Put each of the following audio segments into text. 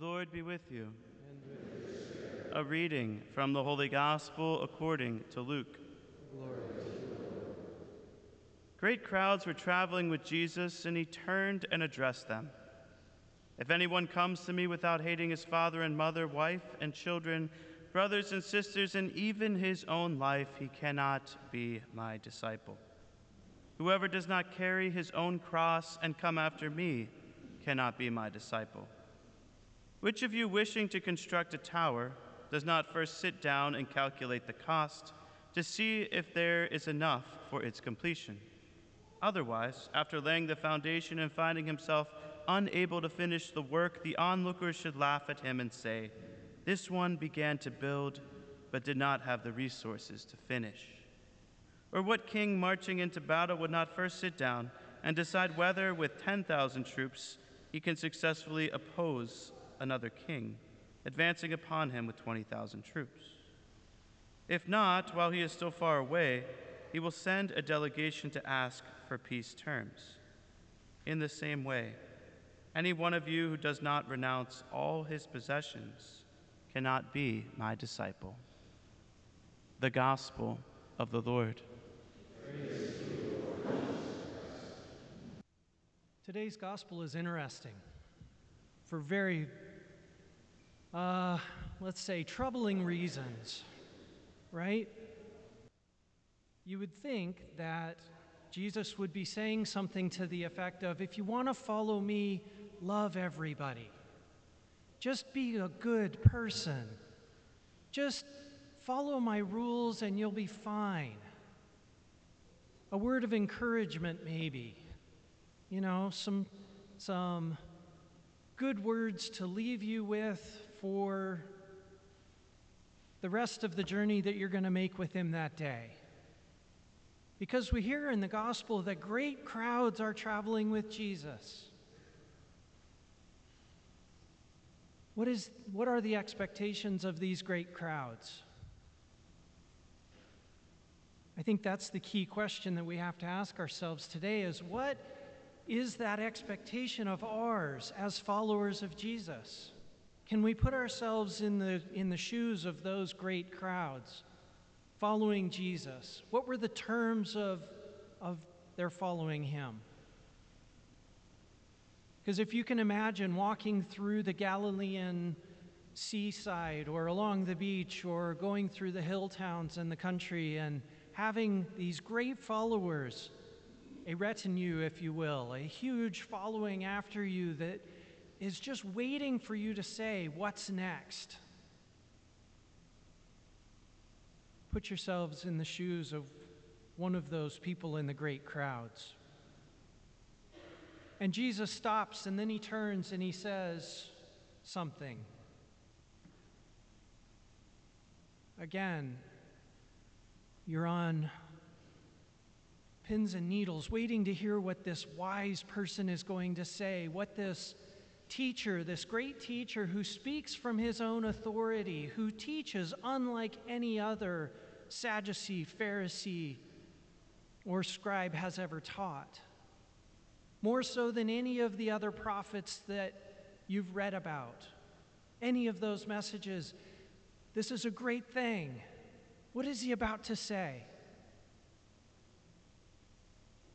Lord be with you. A reading from the Holy Gospel according to Luke. Great crowds were traveling with Jesus, and he turned and addressed them. If anyone comes to me without hating his father and mother, wife and children, brothers and sisters, and even his own life, he cannot be my disciple. Whoever does not carry his own cross and come after me cannot be my disciple. Which of you wishing to construct a tower does not first sit down and calculate the cost to see if there is enough for its completion? Otherwise, after laying the foundation and finding himself unable to finish the work, the onlookers should laugh at him and say, This one began to build, but did not have the resources to finish. Or what king marching into battle would not first sit down and decide whether, with 10,000 troops, he can successfully oppose another king, advancing upon him with 20,000 troops. If not, while he is still far away, he will send a delegation to ask for peace terms. In the same way, any one of you who does not renounce all his possessions cannot be my disciple. The Gospel of the Lord. Today's Gospel is interesting for very uh, let's say, troubling reasons, right? You would think that Jesus would be saying something to the effect of if you want to follow me, love everybody. Just be a good person. Just follow my rules and you'll be fine. A word of encouragement, maybe. You know, some, some good words to leave you with for the rest of the journey that you're going to make with Him that day. Because we hear in the gospel that great crowds are traveling with Jesus. What, is, what are the expectations of these great crowds? I think that's the key question that we have to ask ourselves today is what is that expectation of ours as followers of Jesus? Can we put ourselves in the, in the shoes of those great crowds following Jesus? What were the terms of, of their following him? Because if you can imagine walking through the Galilean seaside or along the beach or going through the hill towns in the country and having these great followers, a retinue, if you will, a huge following after you that is just waiting for you to say, What's next? Put yourselves in the shoes of one of those people in the great crowds. And Jesus stops and then he turns and he says something. Again, you're on pins and needles, waiting to hear what this wise person is going to say, what this teacher, this great teacher who speaks from his own authority, who teaches unlike any other Sadducee, Pharisee, or scribe has ever taught. More so than any of the other prophets that you've read about. Any of those messages. This is a great thing. What is he about to say?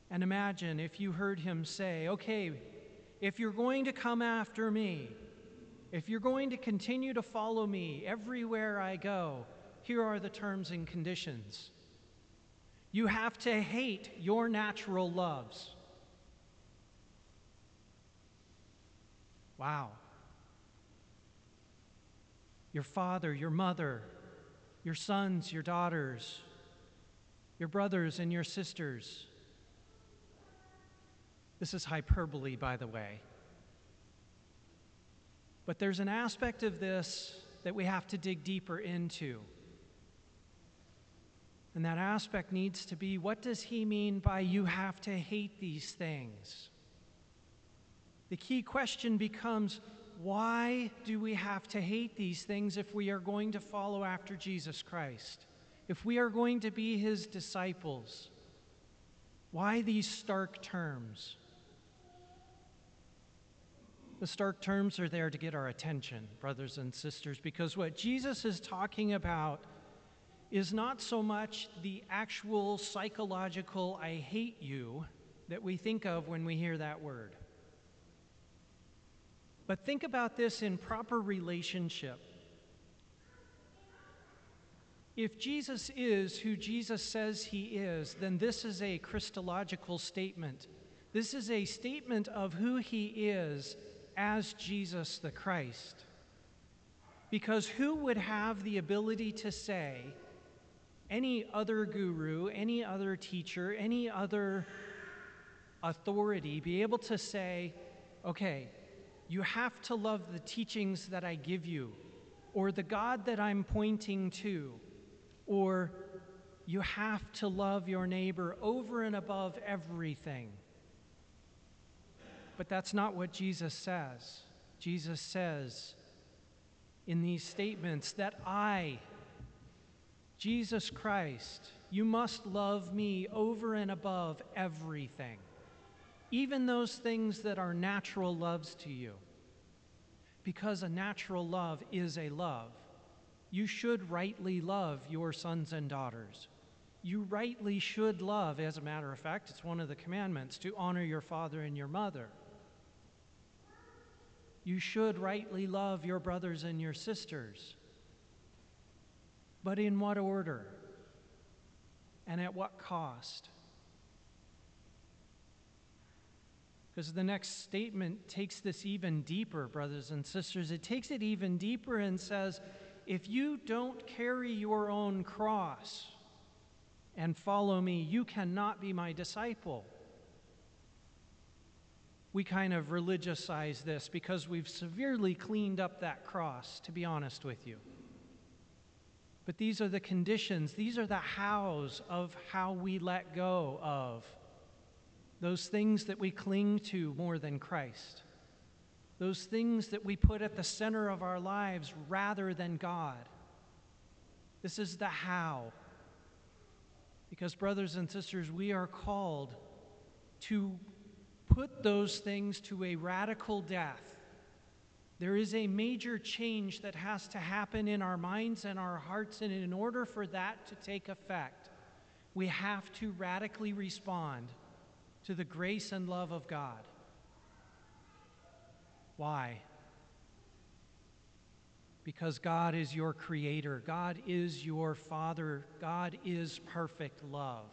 And imagine if you heard him say, okay, if you're going to come after me, if you're going to continue to follow me everywhere I go, here are the terms and conditions. You have to hate your natural loves. Wow. Your father, your mother, your sons, your daughters, your brothers and your sisters, this is hyperbole, by the way. But there's an aspect of this that we have to dig deeper into. And that aspect needs to be what does he mean by you have to hate these things? The key question becomes why do we have to hate these things if we are going to follow after Jesus Christ? If we are going to be his disciples? Why these stark terms? The stark terms are there to get our attention, brothers and sisters, because what Jesus is talking about is not so much the actual psychological I hate you that we think of when we hear that word. But think about this in proper relationship. If Jesus is who Jesus says he is, then this is a Christological statement. This is a statement of who he is as Jesus the Christ. Because who would have the ability to say, any other guru, any other teacher, any other authority be able to say, okay, you have to love the teachings that I give you, or the God that I'm pointing to, or you have to love your neighbor over and above everything. But that's not what Jesus says. Jesus says in these statements that I, Jesus Christ, you must love me over and above everything, even those things that are natural loves to you. Because a natural love is a love. You should rightly love your sons and daughters. You rightly should love, as a matter of fact, it's one of the commandments to honor your father and your mother. You should rightly love your brothers and your sisters. But in what order? And at what cost? Because the next statement takes this even deeper, brothers and sisters. It takes it even deeper and says, if you don't carry your own cross and follow me, you cannot be my disciple. We kind of religiousize this because we've severely cleaned up that cross, to be honest with you. But these are the conditions, these are the hows of how we let go of those things that we cling to more than Christ, those things that we put at the center of our lives rather than God. This is the how. Because, brothers and sisters, we are called to put those things to a radical death there is a major change that has to happen in our minds and our hearts, and in order for that to take effect, we have to radically respond to the grace and love of God. Why? Because God is your creator, God is your father, God is perfect love.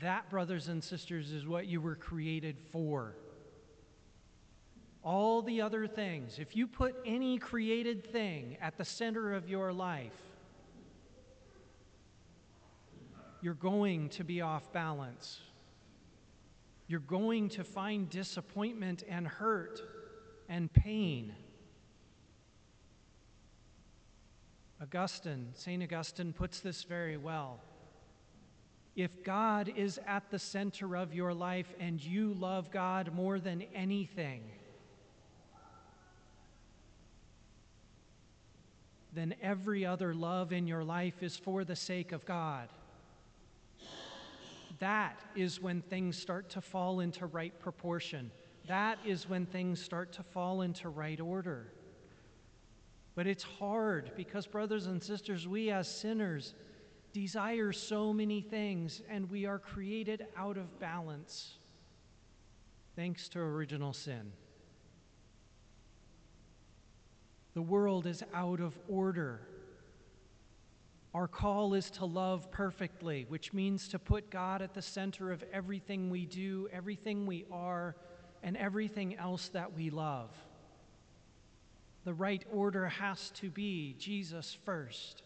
That, brothers and sisters, is what you were created for all the other things, if you put any created thing at the center of your life, you're going to be off balance. You're going to find disappointment and hurt and pain. Augustine, St. Augustine puts this very well. If God is at the center of your life and you love God more than anything, then every other love in your life is for the sake of God. That is when things start to fall into right proportion. That is when things start to fall into right order. But it's hard because, brothers and sisters, we as sinners desire so many things and we are created out of balance thanks to original sin. The world is out of order. Our call is to love perfectly, which means to put God at the center of everything we do, everything we are, and everything else that we love. The right order has to be Jesus first,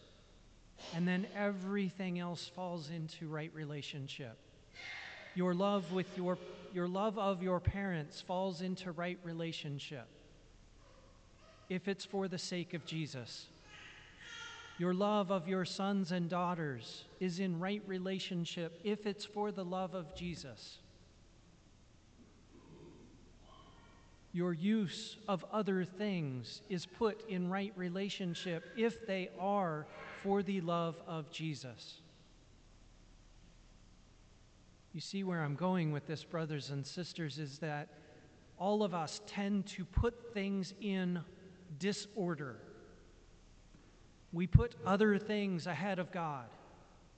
and then everything else falls into right relationship. Your love with your your love of your parents falls into right relationship if it's for the sake of Jesus. Your love of your sons and daughters is in right relationship if it's for the love of Jesus. Your use of other things is put in right relationship if they are for the love of Jesus. You see where I'm going with this, brothers and sisters, is that all of us tend to put things in disorder. We put other things ahead of God.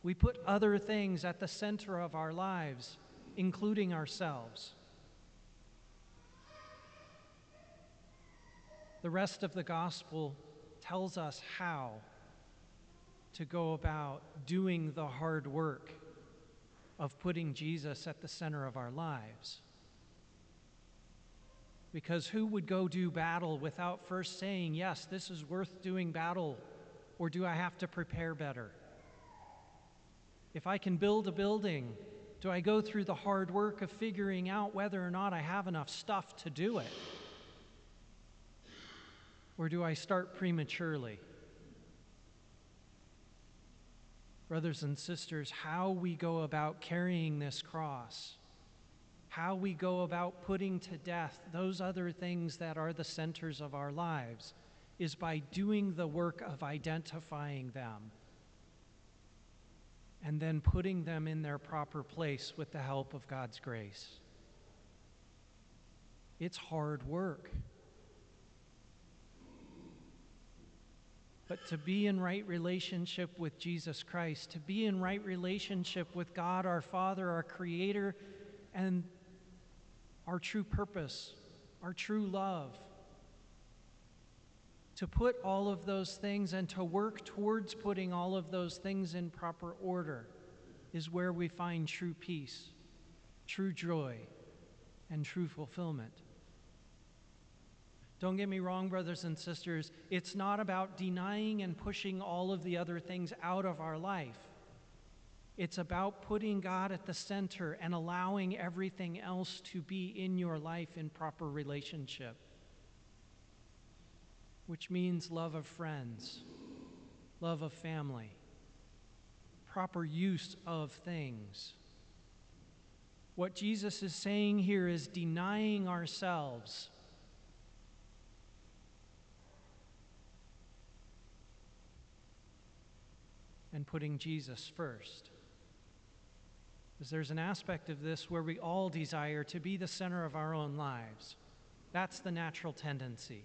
We put other things at the center of our lives, including ourselves. The rest of the gospel tells us how to go about doing the hard work of putting Jesus at the center of our lives. Because who would go do battle without first saying, Yes, this is worth doing battle, or do I have to prepare better? If I can build a building, do I go through the hard work of figuring out whether or not I have enough stuff to do it? Or do I start prematurely? Brothers and sisters, how we go about carrying this cross, how we go about putting to death those other things that are the centers of our lives, is by doing the work of identifying them and then putting them in their proper place with the help of God's grace. It's hard work. But to be in right relationship with Jesus Christ, to be in right relationship with God our Father, our Creator, and our true purpose, our true love. To put all of those things and to work towards putting all of those things in proper order is where we find true peace, true joy, and true fulfillment. Don't get me wrong, brothers and sisters, it's not about denying and pushing all of the other things out of our life. It's about putting God at the center and allowing everything else to be in your life in proper relationship, which means love of friends, love of family, proper use of things. What Jesus is saying here is denying ourselves and putting Jesus first. Because there's an aspect of this where we all desire to be the center of our own lives. That's the natural tendency.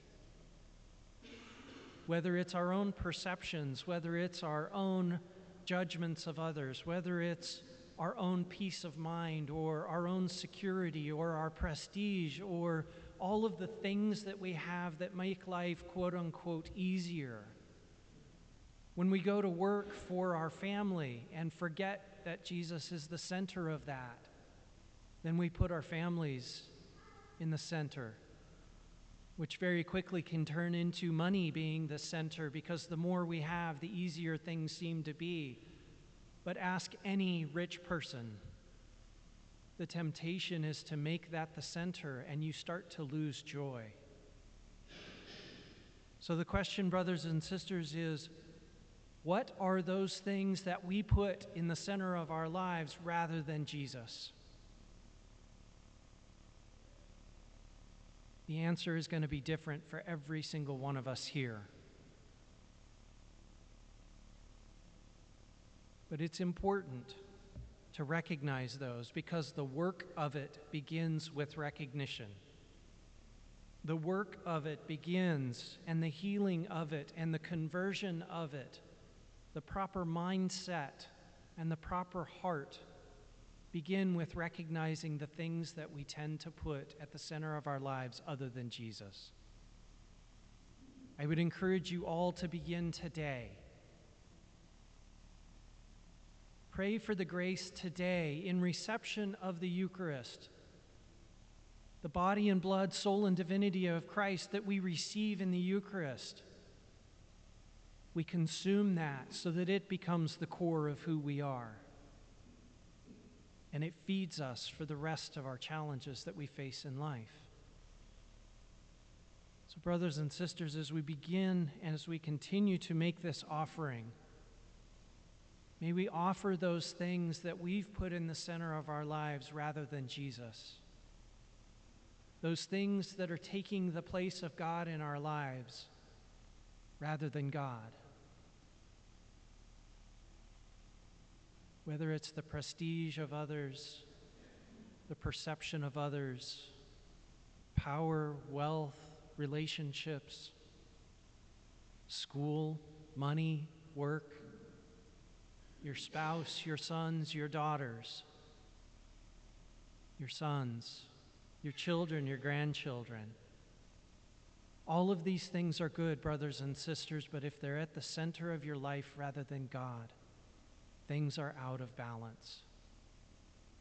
Whether it's our own perceptions, whether it's our own judgments of others, whether it's our own peace of mind or our own security or our prestige or all of the things that we have that make life quote unquote easier when we go to work for our family and forget that Jesus is the center of that, then we put our families in the center, which very quickly can turn into money being the center because the more we have, the easier things seem to be. But ask any rich person. The temptation is to make that the center, and you start to lose joy. So, the question, brothers and sisters, is what are those things that we put in the center of our lives rather than Jesus? The answer is going to be different for every single one of us here. But it's important to recognize those because the work of it begins with recognition. The work of it begins, and the healing of it, and the conversion of it the proper mindset and the proper heart begin with recognizing the things that we tend to put at the center of our lives other than Jesus. I would encourage you all to begin today. Pray for the grace today in reception of the Eucharist, the body and blood, soul and divinity of Christ that we receive in the Eucharist we consume that so that it becomes the core of who we are. And it feeds us for the rest of our challenges that we face in life. So, brothers and sisters, as we begin and as we continue to make this offering, may we offer those things that we've put in the center of our lives rather than Jesus. Those things that are taking the place of God in our lives rather than God. whether it's the prestige of others, the perception of others, power, wealth, relationships, school, money, work, your spouse, your sons, your daughters, your sons, your children, your grandchildren. All of these things are good, brothers and sisters, but if they're at the center of your life rather than God, things are out of balance.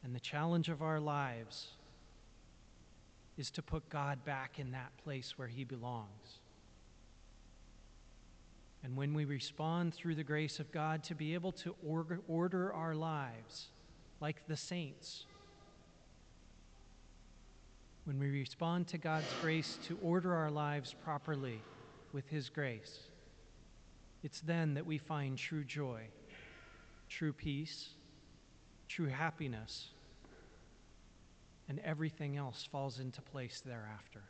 And the challenge of our lives is to put God back in that place where he belongs. And when we respond through the grace of God to be able to order, our lives like the saints, when we respond to God's grace to order our lives properly with His grace, it's then that we find true joy, true peace, true happiness, and everything else falls into place thereafter.